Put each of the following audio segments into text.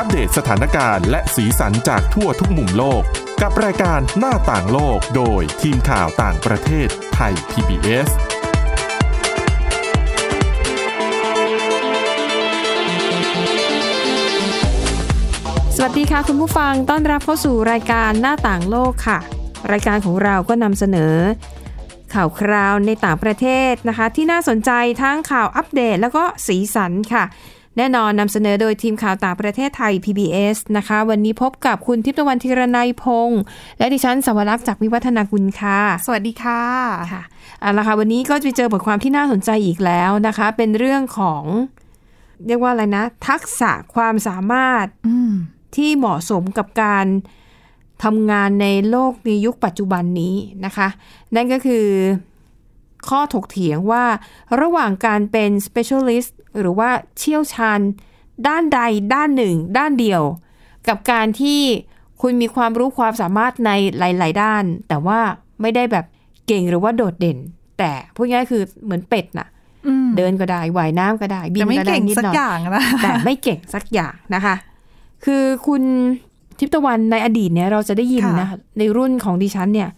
อัปเดตสถานการณ์และสีสันจากทั่วทุกมุมโลก กับรายการหน้าต่างโลกโดยทีมข่าวต่างประเทศไทย PBS สวัสดีค่ะคุณผู้ฟังต้อนรับเข้าสู่รายการหน้าต่างโลกค่ะ รายการของเราก็นำเสนอ ข่าวคราวในต่างประเทศนะคะ ที่น่าสนใจทั้งข่าวอัปเดตแล้วก็สีสันค่ะ แน่นอนนำเสนอโดยทีมข่าวต่างประเทศไทย PBS นะคะ วันนี้พบกับคุณทิพย์ตะวันธีรนัยพงษ์และดิฉันสวรักษ์จากวิวัฒนากุลค่ะ สวัสดีค่ะค่ะเอาละค่ะวันนี้ก็จะไปเจอบทความที่น่าสนใจอีกแล้วนะคะ เป็นเรื่องของเรียกว่าอะไรนะ ทักษะความสามารถอืมที่เหมาะสมกับการทำงานในโลกในยุคปัจจุบันนี้นะคะ นั่นก็คือข้อถกเถียงว่าระหว่างการเป็น specialist หรือว่าเชี่ยวชาญ ด้านใดด้านหนึ่ง ด้านเดียว กับการที่คุณมีความรู้ความสามารถในหลาย ๆ ด้าน แต่ว่าไม่ได้แบบเก่งหรือว่าโดดเด่น แต่พูดง่ายๆคือเหมือนเป็ดน่ะอืมเดินก็ได้ว่ายน้ำก็ได้ บินแต่ไม่ก็ได้เก่งนิดสักหน่อยอย่างนะแต่ไม่เก่งสักอย่างนะคะ คือคุณทิพย์ตะวันในอดีตเนี่ยเราจะได้ยินค่ะนะในรุ่นของดิฉันเนี่ย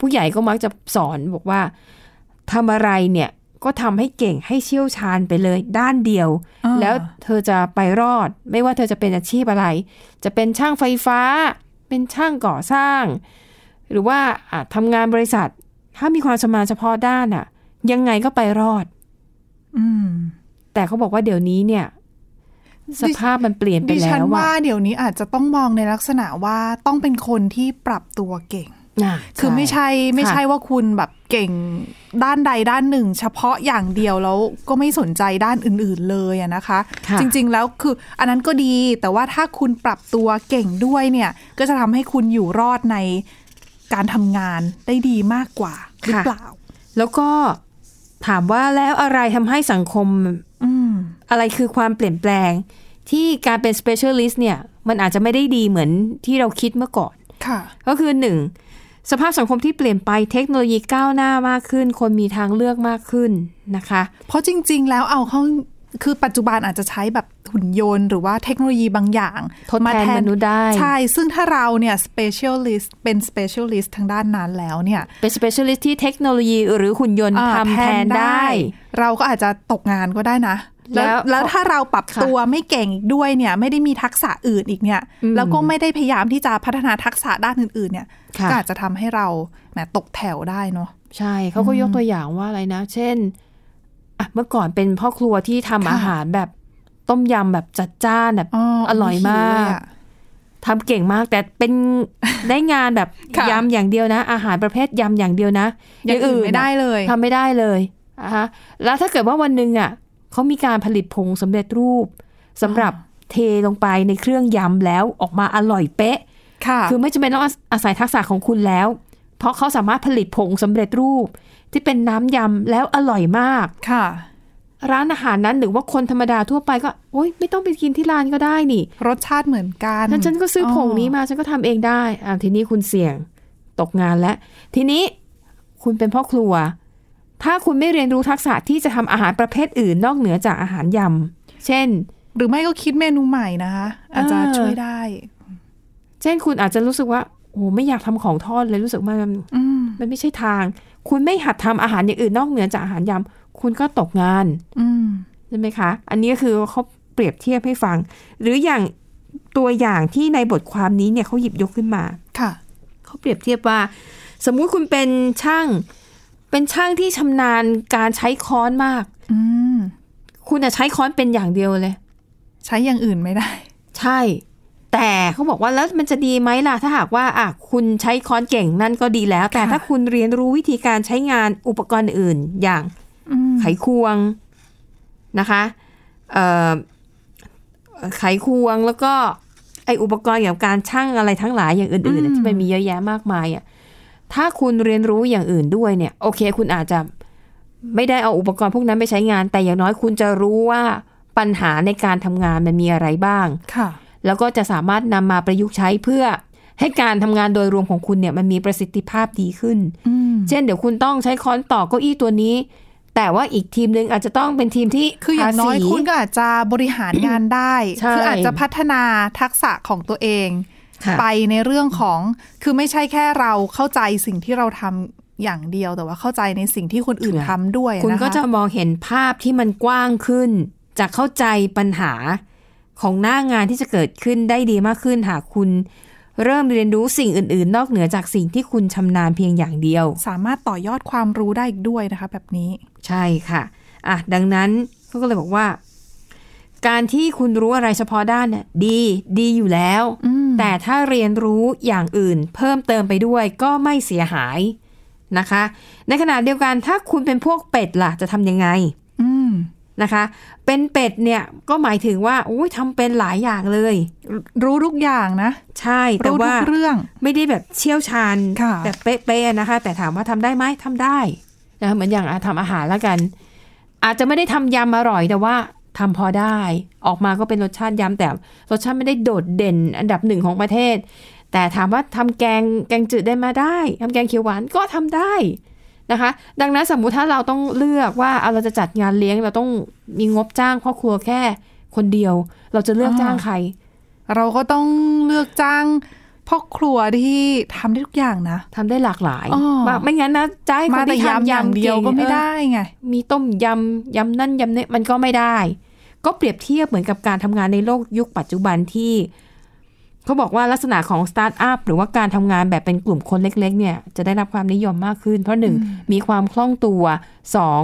ผู้ใหญ่ก็มักจะสอนบอกว่าทำอะไรเนี่ย ก็ทำให้เก่งให้เชี่ยวชาญไปเลยด้านเดียวอ่าแล้วเธอจะไปรอด ไม่ว่าเธอจะเป็นอาชีพอะไร จะเป็นช่างไฟฟ้า เป็นช่างก่อสร้าง หรือว่าอะทำงานบริษัท ถ้ามีความชำนาญเฉพาะด้านอะยังไงก็ไปรอดอืมแต่เขาบอกว่าเดี๋ยวนี้เนี่ย สภาพมันเปลี่ยนไปดิแล้ฉันวว่าอะเดี๋ยวนี้อาจจะต้องมองในลักษณะว่าต้องเป็นคนที่ปรับตัวเก่งน่ะ คือไม่ใช่ไม่ใช่ค่ะว่าคุณแบบเก่งด้านใดด้านหนึ่ง เฉพาะอย่างเดียวแล้วก็ไม่สนใจด้านอื่น ๆเลยอะนะคะค่ะจริง ๆ แล้วคืออันนั้นก็ดีแต่ว่าถ้าคุณปรับตัวเก่งด้วยเนี่ย ก็จะทำให้คุณอยู่รอดในการทำงานได้ดีมากกว่าหรือเปล่า แล้วก็ถามว่าแล้วอะไรทำให้สังคมอืมอะไรคือความเปลี่ยนแปลง ที่การเป็น specialist เนี่ย มันอาจจะไม่ได้ดีเหมือนที่เราคิดเมื่อก่อนค่ะก็คือหนึ่ง สภาพสังคมที่เปลี่ยนไปเทคโนโลยีก้าวหน้ามากขึ้น คนมีทางเลือกมากขึ้นนะคะ เพราะจริง ๆ แล้วเอาเข้าคือปัจจุบันอาจจะใช้แบบหุ่นยนต์ หรือว่าเทคโนโลยีบางอย่างทดแทนมนุษย์ได้ ใช่ ซึ่งถ้าเราเนี่ย specialist เป็น specialist ทางด้านนั้นแล้วเนี่ย เป็น specialist ที่เทคโนโลยีหรือหุ่นยนต์อ่าทำแทนได้ เราก็อาจจะตกงานก็ได้นะ แล้วแล้วแล้วถ้าเราปรับค่ะตัวไม่เก่งอีกด้วยเนี่ย ไม่ได้มีทักษะอื่นอีกเนี่ยอืมแล้วก็ไม่ได้พยายามที่จะพัฒนาทักษะด้านอื่น ๆ เนี่ยค่ะก็อาจจะทำให้เราแหมตกแถวได้เนาะใช่เขาก็ยกตัวอย่างว่าอะไรนะ เช่นอะเมื่อก่อนเป็นพ่อครัวที่ทำค่ะอาหารแบบต้มยำแบบจัดจ้านแบบอร่อยมากหิวเลยอะทำเก่งมากแต่เป็นได้งานแบบค่ะยำอย่างเดียวนะ อาหารประเภทยำอย่างเดียวนะอย่างอื่นไม่ได้เลยทำไม่ได้เลยอะฮะแล้วถ้าเกิดว่าวันหนึ่งอะ เขามีการผลิตผงสำเร็จรูปสำหรับเทลงไปในเครื่องยำแล้วออกมาอร่อยเป๊ะค่ะคือไม่จำเป็นต้องอาศัยทักษะของคุณแล้ว เพราะเขาสามารถผลิตผงสำเร็จรูป ที่เป็นน้ำยำแล้วอร่อยมากค่ะ ร้านอาหารนั้นหรือว่าคนธรรมดาทั่วไปก็โอ๊ยไม่ต้องไปกินที่ร้านก็ได้นี่ รสชาติเหมือนกันฉันฉันก็ซื้อผงนี้มาฉันก็ทำเองได้อ่าทีนี้คุณเสี่ยงตกงานแล้วทีนี้คุณเป็นพ่อครัว ถ้าคุณไม่เรียนรู้ทักษะที่จะทำอาหารประเภทอื่น นอกเหนือจากอาหารยำ เช่น หรือไม่ก็คิดเมนูใหม่นะคะ อาจจะเออช่วยได้ เช่นคุณอาจจะรู้สึกว่าโอ้ไม่อยากทำของทอดเลยรู้สึกว่ามันอืมมันไม่ใช่ทาง คุณไม่หัดทำอาหารอย่างอื่นนอกเหนือจากอาหารยำคุณก็ตกงาน อืมใช่ไหมคะ อันนี้ก็คือเขาเปรียบเทียบให้ฟัง หรืออย่างตัวอย่างที่ในบทความนี้เนี่ยเขาหยิบยกขึ้นมา ค่ะเขาเปรียบเทียบว่า สมมุติคุณเป็นช่าง เป็นช่างที่ชำนาญการใช้ค้อนมาก อืมคุณจะใช้ค้อนเป็นอย่างเดียวเลย ใช้อย่างอื่นไม่ได้ ใช่ แต่เขาบอกว่าแล้วมันจะดีไหมล่ะ ถ้าหากว่าอะคุณใช้ค้อนเก่งนั่นก็ดีแล้ว แต่ค่ะถ้าคุณเรียนรู้วิธีการใช้งานอุปกรณ์อื่นอย่างอืมไขควงนะคะเอ่อไขควงแล้วก็ไออุปกรณ์เกี่ยวกับการช่างอะไรทั้งหลายอย่างอื่นๆน่ะที่มันมีเยอะแยะมากมายอะ ถ้าคุณเรียนรู้อย่างอื่นด้วยเนี่ย โอเค คุณอาจจะไม่ได้เอาอุปกรณ์พวกนั้นไปใช้งาน แต่อย่างน้อยคุณจะรู้ว่าปัญหาในการทำงานมันมีอะไรบ้างค่ะ แล้วก็จะสามารถนำมาประยุกต์ใช้เพื่อให้การทำงานโดยรวมของคุณเนี่ยมันมีประสิทธิภาพดีขึ้นอืมเช่น เดี๋ยวคุณต้องใช้ค้อนตอกเก้าอี้ตัวนี้ แต่ว่าอีกทีมหนึ่งอาจจะต้องเป็นทีมที่คืออย่างน้อยภษีคุณก็อาจจะบริหารงานได้ใช่คืออาจจะพัฒนาทักษะของตัวเองค่ะ ไปในเรื่องของคือไม่ใช่แค่เราเข้าใจสิ่งที่เราทำอย่างเดียวแต่ว่าเข้าใจในสิ่งที่คนอื่นทำด้วยคุณนะคะก็จะมองเห็นภาพที่มันกว้างขึ้น จะเข้าใจปัญหาของหน้างานที่จะเกิดขึ้นได้ดีมากขึ้นหากคุณเริ่มเรียนรู้สิ่งอื่น ๆ นอกเหนือจากสิ่งที่คุณชำนาญเพียงอย่างเดียว สามารถต่อยอดความรู้ได้อีกด้วยนะคะ แบบนี้ ใช่ค่ะอะ ดังนั้นเขาก็เลยบอกว่า การที่คุณรู้อะไรเฉพาะด้านเนี่ย ดี ดีอยู่แล้ว อืม แต่ถ้าเรียนรู้อย่างอื่นเพิ่มเติมไปด้วยก็ไม่เสียหายนะคะ ในขณะเดียวกันถ้าคุณเป็นพวกเป็ดล่ะจะทำยังไงอืมนะคะ เป็นเป็ดเนี่ยก็หมายถึงว่าอุ้ยทำเป็นหลายอย่างเลย รู้ทุกอย่างนะ ใช่แต่รู้ทุว่ากเรื่องไม่ได้แบบเชี่ยวชาญค่ะแบบเป๊ะๆนะคะ แต่ถามว่าทำได้ไหมทำได้นะคะเหมือนอย่างอะทำอาหารแล้วกัน อาจจะไม่ได้ทำยำอร่อยแต่ว่า ทำพอได้ ออกมาก็เป็นรสชาติยำแต่รสชาติไม่ได้โดดเด่นอันดับหนึ่งของประเทศ แต่ถามว่าทำแกงแกงจืดได้มาได้ทำแกงเขียวหวานก็ทำได้นะคะ ดังนั้นสมมุติถ้าเราต้องเลือกว่าเอาเราจะจัดงานเลี้ยงเราต้องมีงบจ้างพ่อครัวแค่คนเดียว เราจะเลือกอ่าจ้างใคร เราก็ต้องเลือกจ้างพ่อครัวที่ทำได้ทุกอย่างนะทำได้หลากหลายอ๋อว่าไม่งั้นนะจะให้คมานแต่ที่ทำยำอย่างเดียวก่ก็ไม่เออได้ไงมีต้มยำยำนั่นยำนี่มันก็ไม่ได้ ก็เปรียบเทียบเหมือนกับการทำงานในโลกยุคปัจจุบันที่เขาบอกว่าลักษณะของสตาร์ทอัพหรือว่าการทำงานแบบเป็นกลุ่มคนเล็ก ๆ เนี่ย จะได้รับความนิยมมากขึ้น เพราะหนึ่งมีความคล่องตัวสอง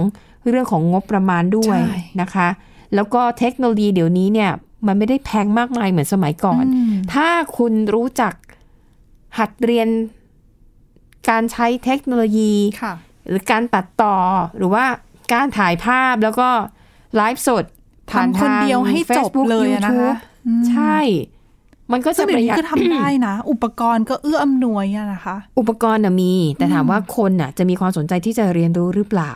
เรื่องของงบประมาณด้วยใช่นะคะ แล้วก็เทคโนโลยีเดี๋ยวนี้เนี่ย มันไม่ได้แพงมากมายเหมือนสมัยก่อนอืมถ้าคุณรู้จักหัดเรียนการใช้เทคโนโลยีค่ะหรือการตัดต่อหรือว่าการถ่ายภาพแล้วก็ไลฟ์สดผ่าน ทำคนเดียวให้จบ Facebook เลยอะนะคะ YouTube อืมใช่ มันก็ซึ่จะงเดี๋ปยวระหนี้ยัดก็ทำได้นะ อุปกรณ์ก็เอื้ออำนวยอะนะคะ อุปกรณ์น่ะมี แต่ถามว่าคนน่ะ จะมีความสนใจที่จะเรียนรู้หรือเปล่า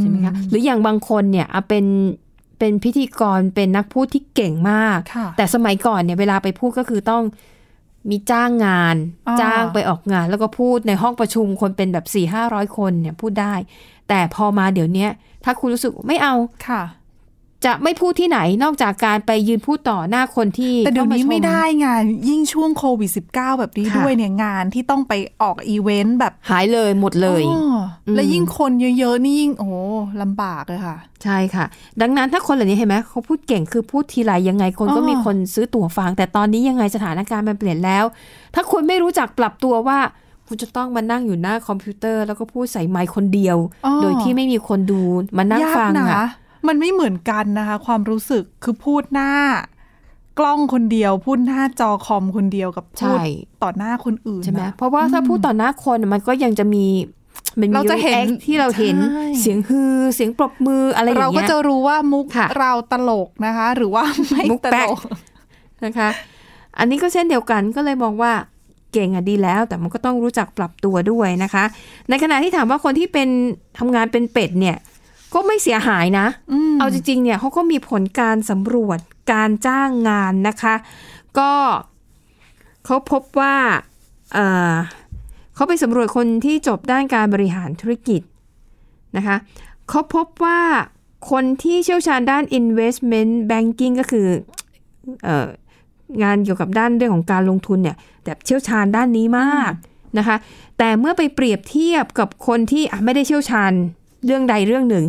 ใช่ไหมคะหรืออย่างบางคนเนี่ยอะเป็นเป็นพิธีกรเป็นนักพูดที่เก่งมากค่ะแต่สมัยก่อนเนี่ยเวลาไปพูดก็คือต้องมีจ้างงานอ่าจ้างไปออกงาน แล้วก็พูดในห้องประชุมคนเป็นแบบสี่ห้าร้อยคนเนี่ยพูดได้ แต่พอมาเดี๋ยวเนี้ยถ้าคุณรู้สึกไม่เอาค่ะ จะไม่พูดที่ไหนนอกจากการไปยืนพูดต่อหน้าคนที่แต่เดี๋ยวนี้ข้าาชไม่ได้ไงยิ่งช่วงโควิด -19 แบบนี้ค่ะด้วยเนี่ยงานที่ต้องไปออกอีเวนต์แบบหายเลยหมดเลยอ๋ออมแล้วยิ่งคนเยอะๆนี่ยิ่งโอ้โหลำบากเลยค่ะ ใช่ค่ะ ดังนั้นถ้าคนเหล่านี้เห็นไหมเขาพูดเก่งคือพูดทีไรยังไงคนก็อ๋อมีคนซื้อตั๋วฟัง แต่ตอนนี้ยังไงสถานการณ์มันเปลี่ยนแล้ว ถ้าคุณไม่รู้จักปรับตัวว่าคุณจะต้องมานั่งอยู่หน้าคอมพิวเตอร์ แล้วก็พูดใส่ไมค์คนเดียวอ๋อโดยที่ไม่มีคนดูมานั่งยากฟังนะอะ มันไม่เหมือนกันนะคะ ความรู้สึกคือพูดหน้ากล้องคนเดียว พูดหน้าจอคอมคนเดียวกับพูดใช่ต่อหน้าคนอื่นใช่ไหมนะเพราะว่าถ้าพูดต่อหน้าคนมันก็ยังจะมีมันมีเราจะเห็นแอคที่เราเห็นใช่เสียงฮือเสียงปรบมืออะไรอย่างเราเงี้ยก็จะรู้ว่ามุกค่ะเราตลกนะคะ หรือว่าไม่มุกตแป๊ลกกนะคะ อันนี้ก็เช่นเดียวกันก็เลยมองว่าเก่งอะดีแล้ว แต่มันก็ต้องรู้จักปรับตัวด้วยนะคะ ในขณะที่ถามว่าคนที่เป็นทำงานเป็นเป็ดเนี่ย ก็ไม่เสียหายนะมเอาจริงๆเนี่ยเขาก็มีผลการสำรวจการจ้างงานนะคะ ก็เขาพบว่าเอ่อเขาไปสำรวจคนที่จบด้านการบริหารธุรกิจนะคะเขาพบว่าคนที่เชี่ยวชาญด้าน investment banking ก็คือเอองานเกี่ยวกับด้านเรื่องของการลงทุนเนี่ยแบบเชี่ยวชาญด้านนี้มากนะคะ แต่เมื่อไปเปรียบเทียบกับคนที่อะไม่ได้เชี่ยวชาญ เรื่องใดเรื่องหนึ่ง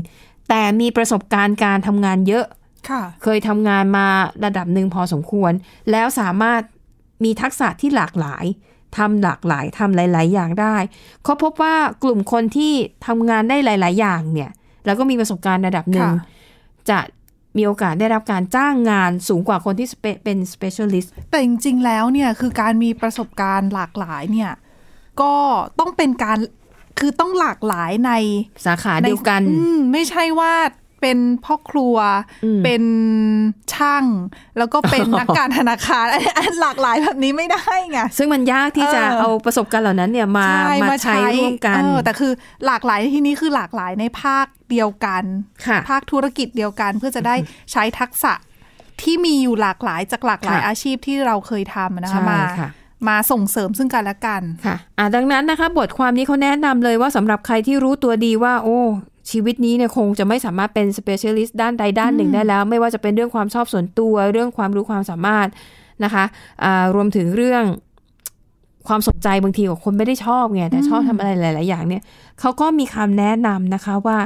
แต่มีประสบการณ์การทำงานเยอะค่ะเคยทำงานมาระดับหนึ่งพอสมควร แล้วสามารถมีทักษะที่หลากหลายทำหลากหลายทำหลาย ๆ อย่างได้เขาพบว่ากลุ่มคนที่ทำงานได้หลาย ๆ อย่างเนี่ย แล้วก็มีประสบการณ์ระดับหนึ่งค่ะจะมีโอกาสได้รับการจ้างงานสูงกว่าคนที่สเปเป็น specialist แต่จริง ๆ แล้วเนี่ยคือการมีประสบการณ์หลากหลายเนี่ยก็ต้องเป็นการ คือต้องหลากหลายในสาขาเดียวกันในอืมไม่ใช่ว่าเป็นพ่อครัวอืมเป็นช่าง แล้วก็เป็นนักการธนาคารอันหลากหลายแบบนี้ไม่ได้ไงซึ่งมันยากที่จะเออเอาประสบการณ์เหล่านั้นเนี่ยมามาใช้ร่วมกันเออแต่คือหลากหลายในที่นี้คือหลากหลายในภาคเดียวกันค่ะภาคธุรกิจเดียวกัน เพื่อจะได้ใช้ทักษะที่มีอยู่หลากหลายจากหลากหลายค่ะอาชีพที่เราเคยทำนะคะใช่มาค่ะ มาส่งเสริมซึ่งกันและกันค่ะอะดังนั้นนะคะ บทความนี้เขาแนะนำเลยว่าสำหรับใครที่รู้ตัวดีว่า โอ้ ชีวิตนี้เนี่ยคงจะไม่สามารถเป็น specialist ด้านใดด้านหนึ่งได้แล้ว ไม่ว่าจะเป็นเรื่องความชอบส่วนตัวเรื่องความรู้ความสามารถนะคะอ่ารวมถึงเรื่องความสนใจบางทีของคนไม่ได้ชอบไงแต่ชอบทำอะไรหลาย ๆ อย่างเนี่ยเขาก็มีคำแนะนำนะคะว่า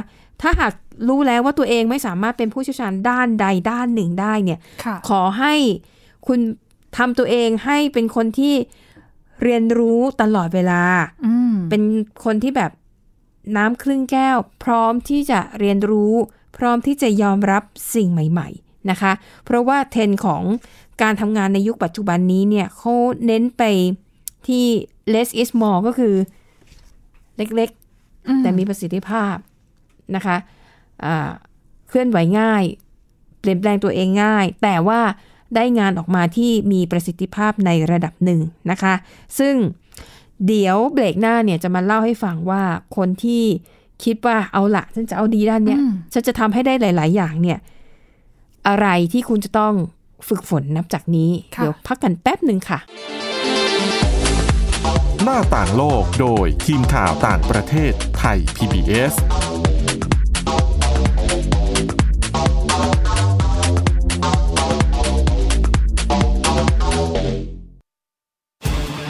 ถ้าหากรู้แล้วว่าตัวเองไม่สามารถเป็นผู้เชี่ยวชาญด้านใดด้านหนึ่งได้เนี่ยค่ะขอให้คุณ ทำตัวเองให้เป็นคนที่เรียนรู้ตลอดเวลาอืมเป็นคนที่แบบน้ำครึ่งแก้ว พร้อมที่จะเรียนรู้ พร้อมที่จะยอมรับสิ่งใหม่ ๆนะคะ เพราะว่าเทรนด์ของการทำงานในยุคปัจจุบันนี้เนี่ยเขาเน้นไปที่ less is more ก็คือเล็กอืมๆแต่มีประสิทธิภาพนะคะอ่าเคลื่อนไหวง่าย เปลี่ยนแปลงตัวเองง่าย แต่ว่า ได้งานออกมาที่มีประสิทธิภาพในระดับหนึ่งนะคะ ซึ่งเดี๋ยวเบรกหน้าเนี่ยจะมาเล่าให้ฟังว่าคนที่คิดว่าเอาละฉันจะเอาดีด้านเนี้ยอืมฉันจะทำให้ได้หลาย ๆ อย่างเนี่ย อะไรที่คุณจะต้องฝึกฝนนับจากนี้ค่ะเดี๋ยวพักกันแป๊บหนึ่งค่ะ หน้าต่างโลกโดยทีมข่าวต่างประเทศไทย PBS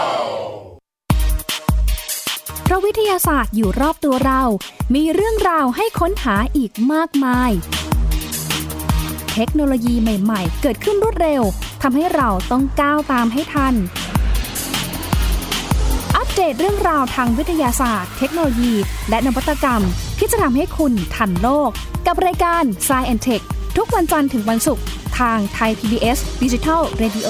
พ ราะวิทยาศาสตร์อยู่รอบตัวเรา มีเรื่องราวให้ค้นหาอีกมากมาย เทคโนโลยีใหม่ๆ เกิดขึ้นรวดเร็วทำให้เราต้องก้าวตามให้ทัน อัปเดตเรื่องราวทางวิทยาศาสตร์ เทคโนโลยี และนวัตกรรมที่จะทำให้คุณทันโลก กับรายการ s c i e n t e c h ทุกวันจันทร์ถึงวันศุกร์ทางไทย PBS Digital Radio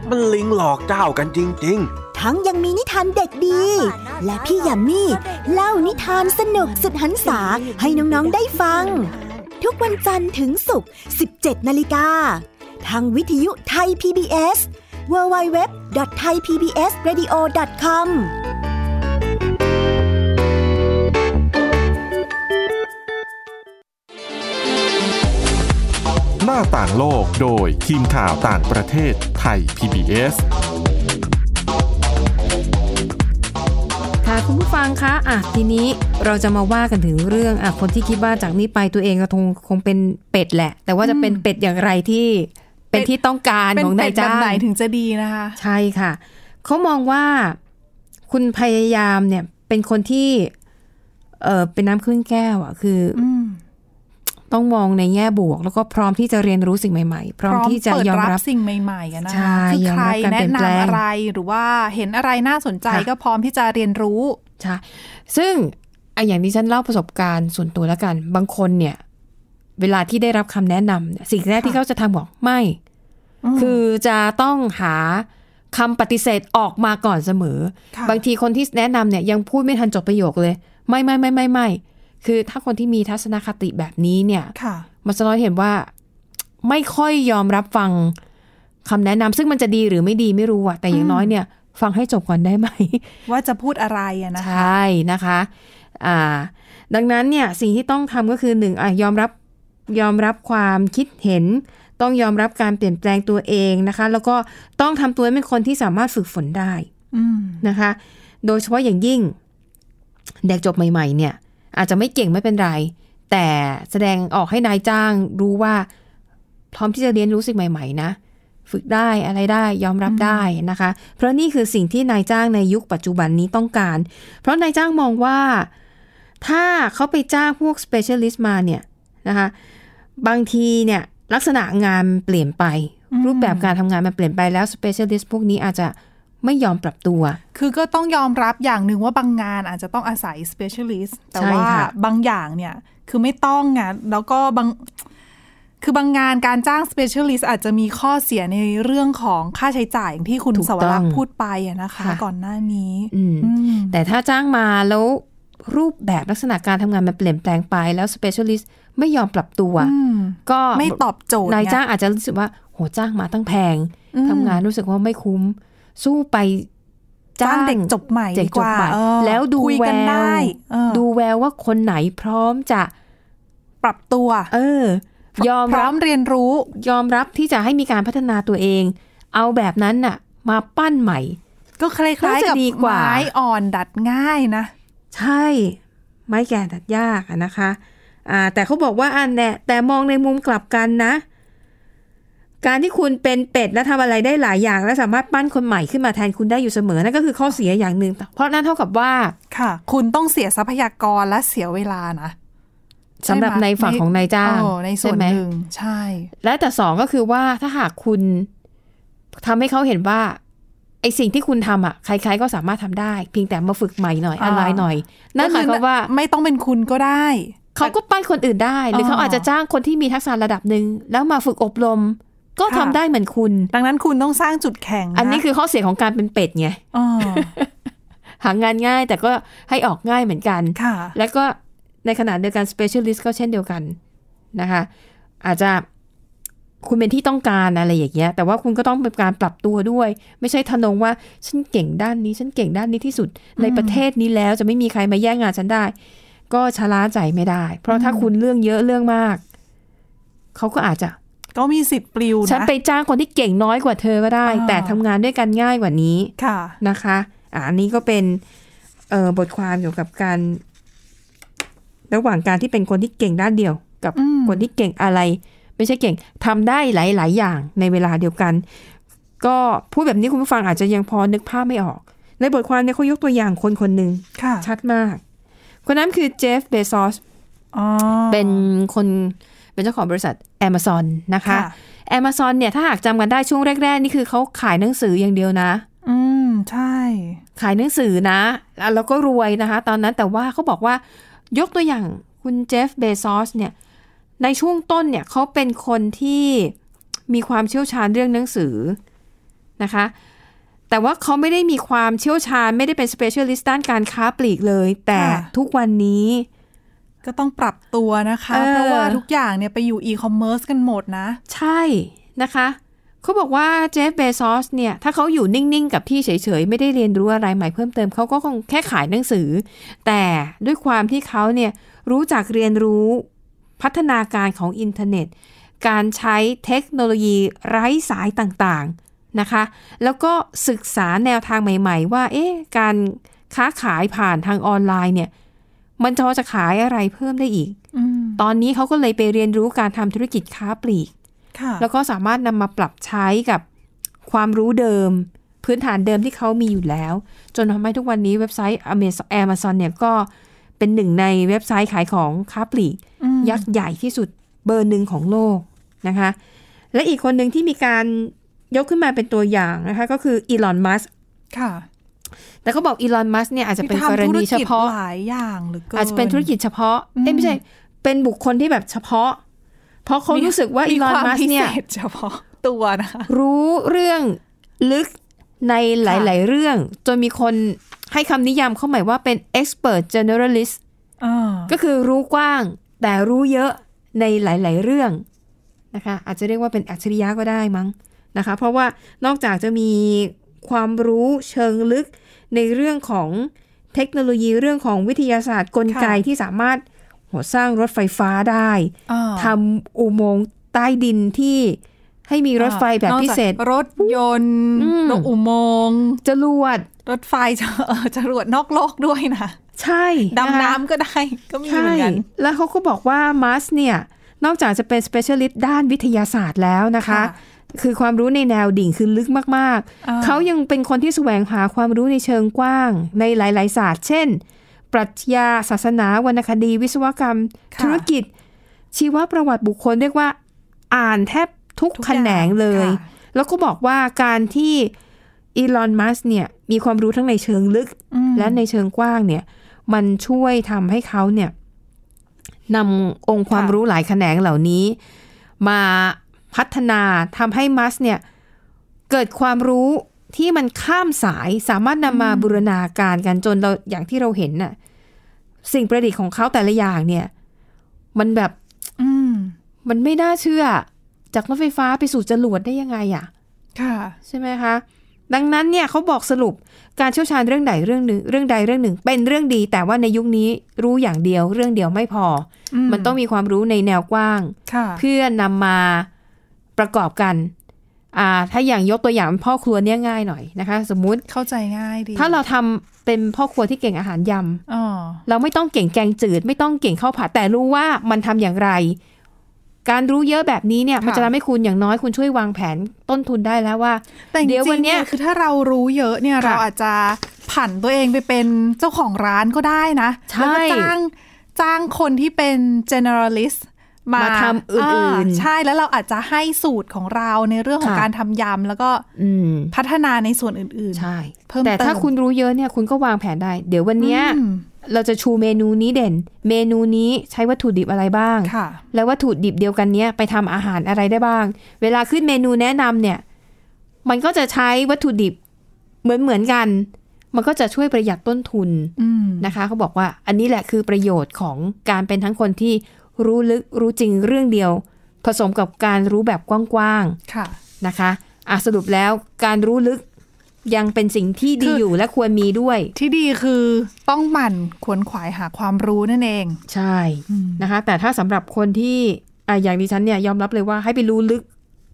มันลิงหลอกเจ้ากันจริงทั้งยังมีนิทานเด็กดี และพี่ยามีเล่านิทานสนุกสุดหันษาให้น้อง ๆ ได้ฟัง ทุกวันจันทร์ถึงศุกร์ 17 นาฬิกา ทางวิทยุไทย PBS www.thaipbsradio.com หน้าต่างโลกโดยทีมข่าวต่างประเทศ ไทย PBS ค่ะคุณผู้ฟังคะอะทีนี้เราจะมาว่ากันถึงเรื่องอะคนที่คิดว่าจากนี้ไปตัวเองก็คงคงเป็นเป็ดแหละ แต่ว่าจะเป็นเป็ดอย่างไรที่เป็นที่ต้องการเป็นของเป็นายดแบจ้าบไหนงถึงจะดีนะคะ ใช่ค่ะ เขามองว่าคุณพยายามเนี่ยเป็นคนที่ เออเป็นน้ำครึ่งแก้วอะ คือออืม ต้องมองในแง่บวก แล้วก็พร้อมที่จะเรียนรู้สิ่งใหม่ๆ พร้อมที่จะเปิดยอมรับรับสิ่งใหม่ๆอะนะใช่คะคือยอมใครรับการเปลี่แนะยนแปลงนำอะไรหรือว่าเห็นอะไรน่าสนใจค่ะก็พร้อมที่จะเรียนรู้ใช่ซึ่งไอะอย่างที่ฉันเล่าประสบการณ์ส่วนตัวแล้วกัน บางคนเนี่ย เวลาที่ได้รับคำแนะนำเนี่ยสิ่งแรกที่เขาจะทำบอกไม่ คือจะต้องหาคำปฏิเสธออกมาก่อนเสมอค่ะบางทีคนที่แนะนำเนี่ยยังพูดไม่ทันจบประโยคเลย ไม่ไม่ไม่ไม่ไม่ คือถ้าคนที่มีทัศนคติแบบนี้เนี่ยค่ะมันสะท้อนเห็นว่าไม่ค่อยยอมรับฟังคำแนะนำซึ่งมันจะดีหรือไม่ดีไม่รู้อะแต่อย่างน้อยเนี่ยฟังให้จบก่อนได้ไหม ว่าจะพูดอะไรอะนะใชคะ่นะคะ อ่า ดังนั้นเนี่ยสิ่งที่ต้องทำก็คือหนึ่งอะยอมรับยอมรับความคิดเห็น ต้องยอมรับการเปลี่ยนแปลงตัวเองนะคะ แล้วก็ต้องทำตัวให้เป็นคนที่สามารถฝึกฝนได้อืมนะคะ โดยเฉพาะอย่างยิ่ง เด็กจบใหม่ ๆ เนี่ย อาจจะไม่เก่งไม่เป็นไร แต่แสดงออกให้นายจ้างรู้ว่า พร้อมที่จะเรียนรู้สิ่งใหม่ๆนะ ฝึกได้อะไรได้ยอมรับได้นะคะ เพราะนี่คือสิ่งที่นายจ้างในยุคปัจจุบันนี้ต้องการ เพราะนายจ้างมองว่าถ้าเขาไปจ้างพวก specialist มาเนี่ยนะคะบางทีเนี่ยลักษณะงานเปลี่ยนไป รูปแบบการทำงานมันเปลี่ยนไปแล้ว specialist พวกนี้อาจจะ ไม่ยอมปรับตัว คือก็ต้องยอมรับอย่างหนึ่งว่าบางงานอาจจะต้องอาศัย specialist แต่ใช่ว่าค่ะบางอย่างเนี่ยคือไม่ต้องไงแล้วก็บางคือบางงานการจ้าง specialist อาจจะมีข้อเสียในเรื่องของค่าใช้จ่ายอย่างที่คุณถูกสวรักต้ษ์องพูดไปอะนะคะค่ะก่อนหน้านี้อืมอืมแต่ถ้าจ้างมาแล้วรูปแบบลักษณะการทำงานมันเปลี่ยนแปลงไปแล้ว specialist ไม่ยอมปรับตัวอืมก็ไม่ตอบโจทย์นายไงจ้างอาจจะรู้สึกว่าโหจ้างมาตั้งแพงอืมทำงานรู้สึกว่าไม่คุ้ม สู้ไปจ้างเด็กจบใหม่เด็ดีกกจบว่าใหม่เออแล้วดูคุยแวกันวได้เออดูแววว่าคนไหนพร้อมจะปรับตัว เออ ยอมพร้รัอบมเรียนรู้ ยอมรับที่จะให้มีการพัฒนาตัวเอง เอาแบบนั้นน่ะ มาปั้นใหม่ ก็คล้ายน่าๆจะกับดีกว่าไม้อ่อนดัดง่ายนะ ใช่ ไม้แก่ตัดยากอะนะคะ อ่า แต่เขาบอกว่าอันแน่แต่มองในมุมกลับกันนะ การที่คุณเป็นเป็ดและทำอะไรได้หลายอย่าง และสามารถปั้นคนใหม่ขึ้นมาแทนคุณได้อยู่เสมอนั่นก็คือข้อเสียอย่างหนึ่งเพราะนั่นเท่ากับว่าค่ะ คุณต้องเสียทรัพยากรและเสียเวลานะสำหรับในฝั่งของนายจ้างเออในส่วนช่ไหมหนึ่งใช่ และแต่สองก็คือว่าถ้าหากคุณทำให้เขาเห็นว่าไอสิ่งที่คุณทำอะใครๆก็สามารถทำได้ เพียงแต่มาฝึกใหม่หน่อยอ่าอะไรหน่อยนั่นหมายความว่าไม่ต้องเป็นคุณก็ได้ เขาก็ปั้นคนอื่นได้ หรืออเขาอาจจะจ้างคนที่มีทักษะระดับหนึ่งแล้วมาฝึกอบรม ก็ทำค่ะได้เหมือนคุณ ดังนั้นคุณต้องสร้างจุดแข็งะอันนี้คือข้อเสียของการเป็นเป็ดไงอหางานง่ายแต่ก็ให้ออกง่ายเหมือนกันค่ะ แล้วก็ในขณะเดียวกัน specialist ก็เช่นเดียวกันนะคะ อาจจะคุณเป็นที่ต้องการอะไรอย่างเงี้ย แต่ว่าคุณก็ต้องเป็นการปรับตัวด้วย ไม่ใช่ทะนงว่าฉันเก่งด้านนี้ ฉันเก่งด้านนี้ที่สุด ในประเทศนี้แล้วจะไม่มีใครมาแย่งงานฉันได้ ก็ชะล่าใจไม่ได้ เพราะถ้าคุณเรื่องเยอะเรื่องมาก เขาก็อาจจะ ก็มีสิทธิ์ปลิวนะฉันไปจ้างคนที่เก่งน้อยกว่าเธอก็ได้อ่าแต่ทำงานด้วยกันง่ายกว่านี้ค่ะนะคะอ่าอันนี้ก็เป็นเอ่อบทความเกี่ยวกับการ ระหว่างการที่เป็นคนที่เก่งด้านเดียว กับอืมคนที่เก่งอะไร ไม่ใช่เก่งทำได้หลาย ๆ อย่างในเวลาเดียวกัน ก็พูดแบบนี้คุณผู้ฟังอาจจะยังพอนึกภาพไม่ออก ในบทความเนี่ยเขายกตัวอย่างคนคนหนึ่งค่ะชัดมาก คนนั้นคือเจฟเบซอสอ๋อเป็นคน เป็นเจ้าของบริษัท Amazon นะคะค่ะ Amazon เนี่ยถ้าหากจำกันได้ช่วงแรก ๆ นี่คือเขาขายหนังสืออย่างเดียวนะ อืม ใช่ ขายหนังสือนะแล้วแล้วก็รวยนะคะ ตอนนั้นแต่ว่าเขาบอกว่ายกตัวอย่างคุณเจฟเบซอสเนี่ย ในช่วงต้นเนี่ยเขาเป็นคนที่มีความเชี่ยวชาญเรื่องหนังสือนะคะ แต่ว่าเขาไม่ได้มีความเชี่ยวชาญ ไม่ได้เป็น specialist ด้านการค้าปลีกเลย แต่ค่ะทุกวันนี้ ก็ต้องปรับตัวนะคะเออเพราะว่าทุกอย่างเนี่ยไปอยู่อีคอมเมิร์ซกันหมดนะ ใช่นะคะเขาบอกว่าเจฟเบซอสเนี่ย ถ้าเขาอยู่นิ่ง ๆ กับที่เฉย ๆ ไม่ได้เรียนรู้อะไรใหม่เพิ่มเติมเขาก็คงแค่ขายหนังสือ แต่ด้วยความที่เขาเนี่ยรู้จักเรียนรู้พัฒนาการของอินเทอร์เน็ต การใช้เทคโนโลยีไร้สายต่างๆนะคะ แล้วก็ศึกษาแนวทางใหม่ ๆ ว่าเอ๊ะการค้าขายผ่านทางออนไลน์เนี่ย มันจะจะขายอะไรเพิ่มได้อีกอืมตอนนี้เขาก็เลยไปเรียนรู้การทำธุรกิจค้าปลีกค่ะแล้วก็สามารถนำมาปรับใช้กับความรู้เดิม พื้นฐานเดิมที่เขามีอยู่แล้ว จนทำให้ทุกวันนี้เว็บไซต์ Amazon Amazon เนี่ยก็เป็นหนึ่งในเว็บไซต์ขายของค้าปลีกอืมยักษ์ใหญ่ที่สุดเบอร์หนึ่งของโลกนะคะ และอีกคนหนึ่งที่มีการยกขึ้นมาเป็นตัวอย่างนะคะ ก็คืออีลอน มัสค่ะ แต่เขาบอกอีลอนมัสเนี่ยอาจจะเป็นที่กทำรธุรณีเฉกิจพาะหลายอย่างหรือเกินอาจจะเป็นธุรกิจเฉพาะเอ้ยไม่ใช่เป็นบุคคลที่แบบเฉพาะ เพราะเขารู้สึกว่าอีลอนควมัสเนี่ยพิศษเฉพาะตัวนะคะรู้เรื่องลึกในหลาย ๆ เรื่อง จนมีคนให้คำนิยามเข้าหมายว่าเป็น expert generalist อ่าก็คือรู้กว้าง แต่รู้เยอะในหลาย ๆ เรื่องนะคะ อาจจะเรียกว่าเป็นอัจฉริยะก็ได้มั้งนะคะ เพราะว่านอกจากจะมีความรู้เชิงลึก ในเรื่องของเทคโนโลยีเรื่องของวิทยาศาสตร์กลไกที่สามารถหัวสร้างรถไฟฟ้าได้อ่าทำอุโมงค์ใต้ดินที่ให้มีรถไฟแบบพิเศษนอกจากรถยนต์อืมรถอุโมงค์จรวด รถไฟจะเออจรวดนอกโลกด้วยนะ ใช่ะคะดำน้ำก็ได้ ก็มีเหใช่มือนกัน แล้วเขาก็บอกว่ามัสเนี่ย นอกจากจะเป็น specialist ด้านวิทยาศาสตร์แล้วนะคะค่ะ คือความรู้ในแนวดิ่งคือลึกมากอ่าๆเขายังเป็นคนที่แสวงหาความรู้ในเชิงกว้าง ในหลาย ๆ ศาสตร์ เช่น ปรัชญา ศาสนา วรรณคดี วิศวกรรมค่ะธุรกิจ ชีวประวัติบุคคลเรียกว่า อ่านแทบทุกทุกแขนงเลยอย่างค่ะแล้วก็บอกว่าการที่อีลอนมัสเนี่ยมีความรู้ทั้งในเชิงลึกอืมและในเชิงกว้างเนี่ย มันช่วยทำให้เขาเนี่ยนำองค์ความรู้หลายแขนงเหล่านี้ มา พัฒนาทำให้มัสเนี่ยเกิดความรู้ที่มันข้ามสายสามารถนำมาบูรณาการกันจนเราอย่างที่เราเห็นน่ะสิ่งประดิษฐ์ของเขาแต่ละอย่างเนี่ย มันแบบอืมมันไม่น่าเชื่อ จากรถไฟฟ้าไปสู่จรวดได้ยังไงอะค่ะ ใช่ไหมคะ ดังนั้นเนี่ยเขาบอกสรุปการเชี่ยวชาญเรื่องใดเรื่องหนึ่งเรื่องใดเรื่องหนึ่ง เป็นเรื่องดี แต่ว่าในยุคนี้รู้อย่างเดียว เรื่องเดียวไม่พออมมันต้องมีความรู้ในแนวกว้างค่ะเพื่อนำมา ประกอบกันอ่าถ้าอย่างยกตัวอย่างพ่อครัวเนี่ยง่ายหน่อยนะคะ สมมุติเข้าใจง่ายดีถ้าเราทำเป็นพ่อครัวที่เก่งอาหารยำอ๋อเราไม่ต้องเก่งแกงจืด ไม่ต้องเก่งข้าวผัดแต่รู้ว่ามันทำอย่างไร การรู้เยอะแบบนี้เนี่ยมันจะทำให้คุณอย่างน้อยคุณช่วยวางแผนต้นทุนได้แล้วว่าแต่จเดี๋ยววัรินงๆเนี้เนี่ยยคือถ้าเรารู้เยอะเนี่ยค่ะเราอาจจะผันตัวเองไปเป็นเจ้าของร้านก็ได้นะใช่แล้วก็จ้างจ้างคนที่เป็น generalist มามาทำอื่นๆาใช่แล้วเราอาจจะให้สูตรของเราในเรื่องของค่ะการทำยำแล้วก็อืมพัฒนาในส่วนอื่นใช่เพิ่มแต่ถ้าเติมคุณรู้เยอะเนี่ยคุณก็วางแผนได้ เดี๋ยววันๆเนี้ยอืมเราจะชูเมนูนี้เด่น เมนูนี้ใช้วัตถุดิบอะไรบ้างค่ะแล้ววัตถุดิบเดียวกันเนี้ยไปทำอาหารอะไรได้บ้าง เวลาขึ้นเมนูแนะนำเนี่ย มันก็จะใช้วัตถุดิบเหมือนเหมือนๆกัน มันก็จะช่วยประหยัดต้นทุนอืมนะคะเขาบอกว่าอันนี้แหละคือประโยชน์ของการเป็นทั้งคนที่ รู้ลึกรู้จริงเรื่องเดียว ผสมกับการรู้แบบกว้างค่ะๆนะคะอะสรุปแล้วการรู้ลึกยังเป็นสิ่งที่ดีคืออยู่และควรมีด้วย ที่ดีคือต้องหมั่นขวนขวายหาความรู้นั่นเอง ใช่นะคะ แต่ถ้าสำหรับคนที่อะอย่างดิฉันเนี่ยยอมรับเลยว่าให้ไปรู้ลึก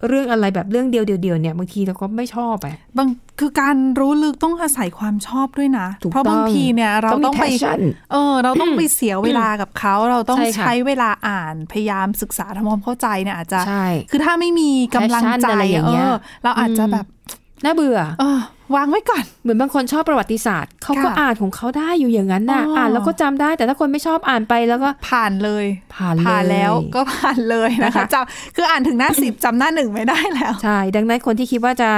เรื่องอะไรแบบเรื่องเดียวเดียวๆเนี่ยบางทีเราก็ไม่ชอบอะบางคือการรู้ลึกต้องอาศัยความชอบด้วยนะถูกเพราะบางต้องทีเนี่ยเราต้องมีต้องไป passion เออ เราต้องไปเสียเวลากับเขา เราต้องใช่ค่ะใช้เวลาอ่านพยายามศึกษาทำความเข้าใจเนี่ยอาจจะใช่คือถ้าไม่มีกำลัง passion ใจอะไรอย่างเงี้ยเออเราอาจจะแบบ น่าเบื่อเออวางไว้ก่อน เหมือนบางคนชอบประวัติศาสตร์ เขาก็ค่ะอ่านของเขาได้อยู่อย่างนั้นน่ะอ๋ออ่อ่านแล้วก็จำได้ แต่ถ้าคนไม่ชอบอ่านไปแล้วก็ผ่านเลย ผ่านเลยผ่านแล้วก็ผ่านเลยนะนะคะคะจำคืออ่านถึงหน้าสิบจำหน้าหนึ่งไม่ได้แล้ว ใช่ ดังนั้นคนที่คิดว่าจะ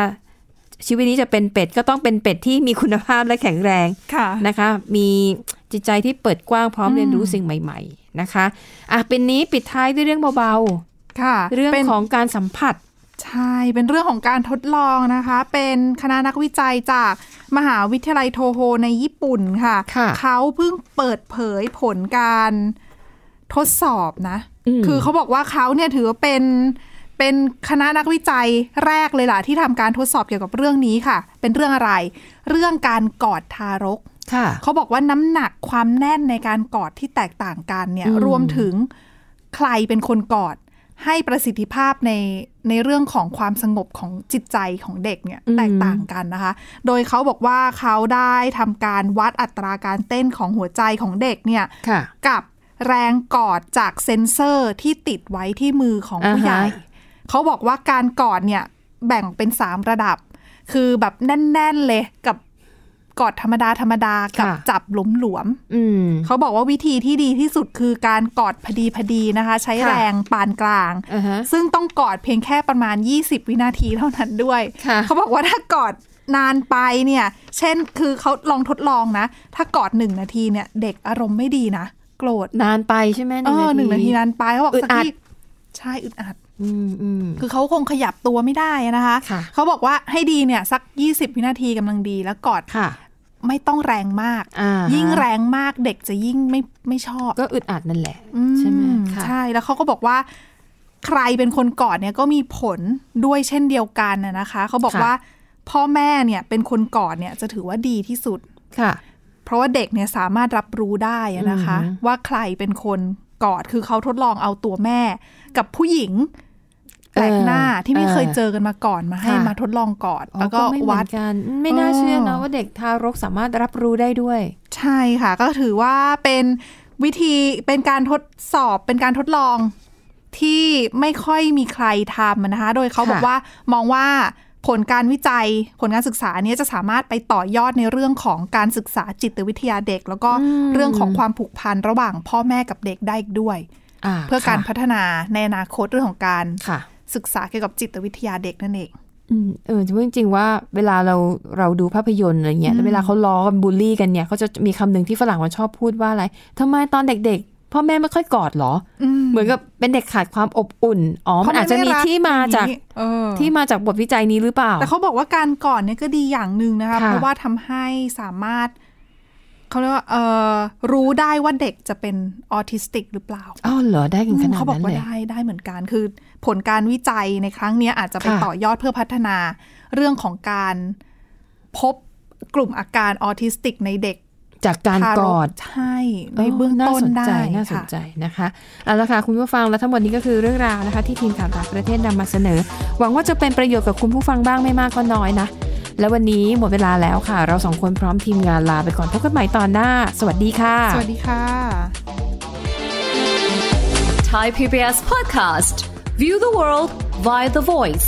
ชีวิตนี้จะเป็นเป็ดก็ต้องเป็นเป็ดที่มีคุณภาพและแข็งแรงค่ะนะคะ มีจิตใจที่เปิดกว้างพร้อมอืมเรียนรู้สิ่งใหม่ ๆ นะคะ อะเป็นนี้ปิดท้ายด้วยเรื่องเบาค่ะๆเรื่องป็นของการสัมผัส ใช่ เป็นเรื่องของการทดลองนะคะ เป็นคณะนักวิจัยจากมหาวิทยาลัยโทโฮในญี่ปุ่นค่ะค่ะเขาเพิ่งเปิดเผยผลการทดสอบนะอืมคือเขาบอกว่าเขาเนี่ยถือว่าเป็นเป็นคณะนักวิจัยแรกเลยล่ะที่ทำการทดสอบเกี่ยวกับเรื่องนี้ค่ะ เป็นเรื่องอะไร เรื่องการกอดทารกค่ะเขาบอกว่าน้ำหนักความแน่นในการกอดที่แตกต่างกันเนี่ยอืมรวมถึงใครเป็นคนกอด ให้ประสิทธิภาพในในเรื่องของความสงบของจิตใจของเด็กเนี่ยแตกต่างกันนะคะ โดยเขาบอกว่าเขาได้ทำการวัดอัตราการเต้นของหัวใจของเด็กเนี่ยค่ะกับแรงกอดจากเซ็นเซอร์ที่ติดไว้ที่มือของผู้อ่าฮะใหญ่ เขาบอกว่าการกอดเนี่ยแบ่งเป็นสามระดับ คือแบบแน่น ๆ เลยกับ กอดธรรมดาธรรมดากับค่ะจับหลวมอืมๆเขาบอกว่าวิธีที่ดีที่สุดคือการกอดพอดีพอดีนะคะ ใช้ค่ะแรงปานกลางอ่าฮะซึ่งต้องกอดเพียงแค่ประมาณ 20 วินาทีเท่านั้นด้วยค่ะเขาบอกว่าถ้ากอดนานไปเนี่ย เช่นคือเขาลองทดลองนะ ถ้ากอดหนึ่งนาทีเนี่ย เด็กอารมณ์ไม่ดีนะ โกรธนานไปใช่ไหมเออหนึ่งนาทีนานไปเขาบอกอึดสักอัดที่ใช่อึดอัด อืมอืมคือเขาคงขยับตัวไม่ได้นะคะค่ะเขาบอกว่าให้ดีเนี่ย สัก 20 วินาทีกำลังดีแล้วกอดค่ะ ไม่ต้องแรงมากอ่าฮะยิ่งแรงมากเด็กจะยิ่งไม่ไม่ชอบ ก็อึดอัดนั่นแหละอืใช่ไหมค่ะใช่แล้วเขาก็บอกว่าใครเป็นคนกอดเนี่ยก็มีผลด้วยเช่นเดียวกันนะนะคะเขาบอกค่ะว่าพ่อแม่เนี่ยเป็นคนกอดเนี่ยจะถือว่าดีที่สุดค่ะ เพราะว่าเด็กเนี่ยสามารถรับรู้ได้อะนะคะอือหือว่าใครเป็นคนกอดคือเขาทดลองเอาตัวแม่ กับผู้หญิง แปลกหน้าที่ไม่เคยเจอกันมาก่อนมาให้ค่ะมาทดลองกอดอ๋อแล้วก็ไม่เหมืวัอดนกันไม่น่าเชื่อนะเออว่าเด็กทารกสามารถรับรู้ได้ด้วย ใช่ค่ะ ก็ถือว่าเป็นวิธีเป็นการทดสอบเป็นการทดลองที่ไม่ค่อยมีใครทำนะคะ โดยเขาค่ะบอกว่ามองว่าผลการวิจัยผลการศึกษาเนี้จะสามารถไปต่อยอดในเรื่องของการศึกษาจิตวิทยาเด็ก แล้วก็เรื่องของความผูกพันระหว่างพ่อแม่กับเด็กได้อีกด้วยอ่าเพื่อการค่ะพัฒนาในอนาคตเรื่องของการค่ะ ศึกษาเกี่ยวกับจิตวิทยาเด็กนั่นเองอืมเออจะพูดจริงๆว่าเวลาเราเราดูภาพยนตร์อะไรเงี้ยแล้วเวลาเขาล้อกันบูลลี่กันเนี่ยเขาจะมีคำหนึ่งที่ฝรั่งมันชอบพูดว่าอะไรทำไมตอนเด็กๆพ่อแม่ไม่ค่อยกอดเหรออเหมือนกับเป็นเด็กขาดความอบอุ่นอ๋อมันอาจจะมีที่มาจากเออที่มาจากบทวิจัยนี้หรือเปล่า แต่เขาบอกว่าการก่อนเนี่ยก็ดีอย่างหนึ่งนะคะค่ะเพราะว่าทำให้สามารถ เขาเรียกว่าเออรู้ได้ว่าเด็กจะเป็นออทิสติกหรือเปล่าอ้าวเหรอได้ถึงขนาดเขาบอกนั้นว่าเลยได้ได้เหมือนกัน คือผลการวิจัยในครั้งเนี้ยอาจจะไปค่ะต่อยอดเพื่อพัฒนาเรื่องของการพบกลุ่มอาการออทิสติกในเด็กจากการทกรอดใช่ในเบื้องต้นน่าสนได้ใจน่าสนค่ะใจนะคะเอาละค่ะคุณผู้ฟังและทั้งหมดนี้ก็คือเรื่องราวนะคะ ที่ทีมข่าวต่างประเทศนำมาเสนอ หวังว่าจะเป็นประโยชน์กับคุณผู้ฟังบ้างไม่มากก็น้อยนะ และวันนี้หมดเวลาแล้วค่ะ เราสองคนพร้อมทีมงานลาไปก่อนพบกันใหม่ตอนหน้า สวัสดีค่ะ สวัสดีค่ะ Thai PBS podcast. View the world via the voice.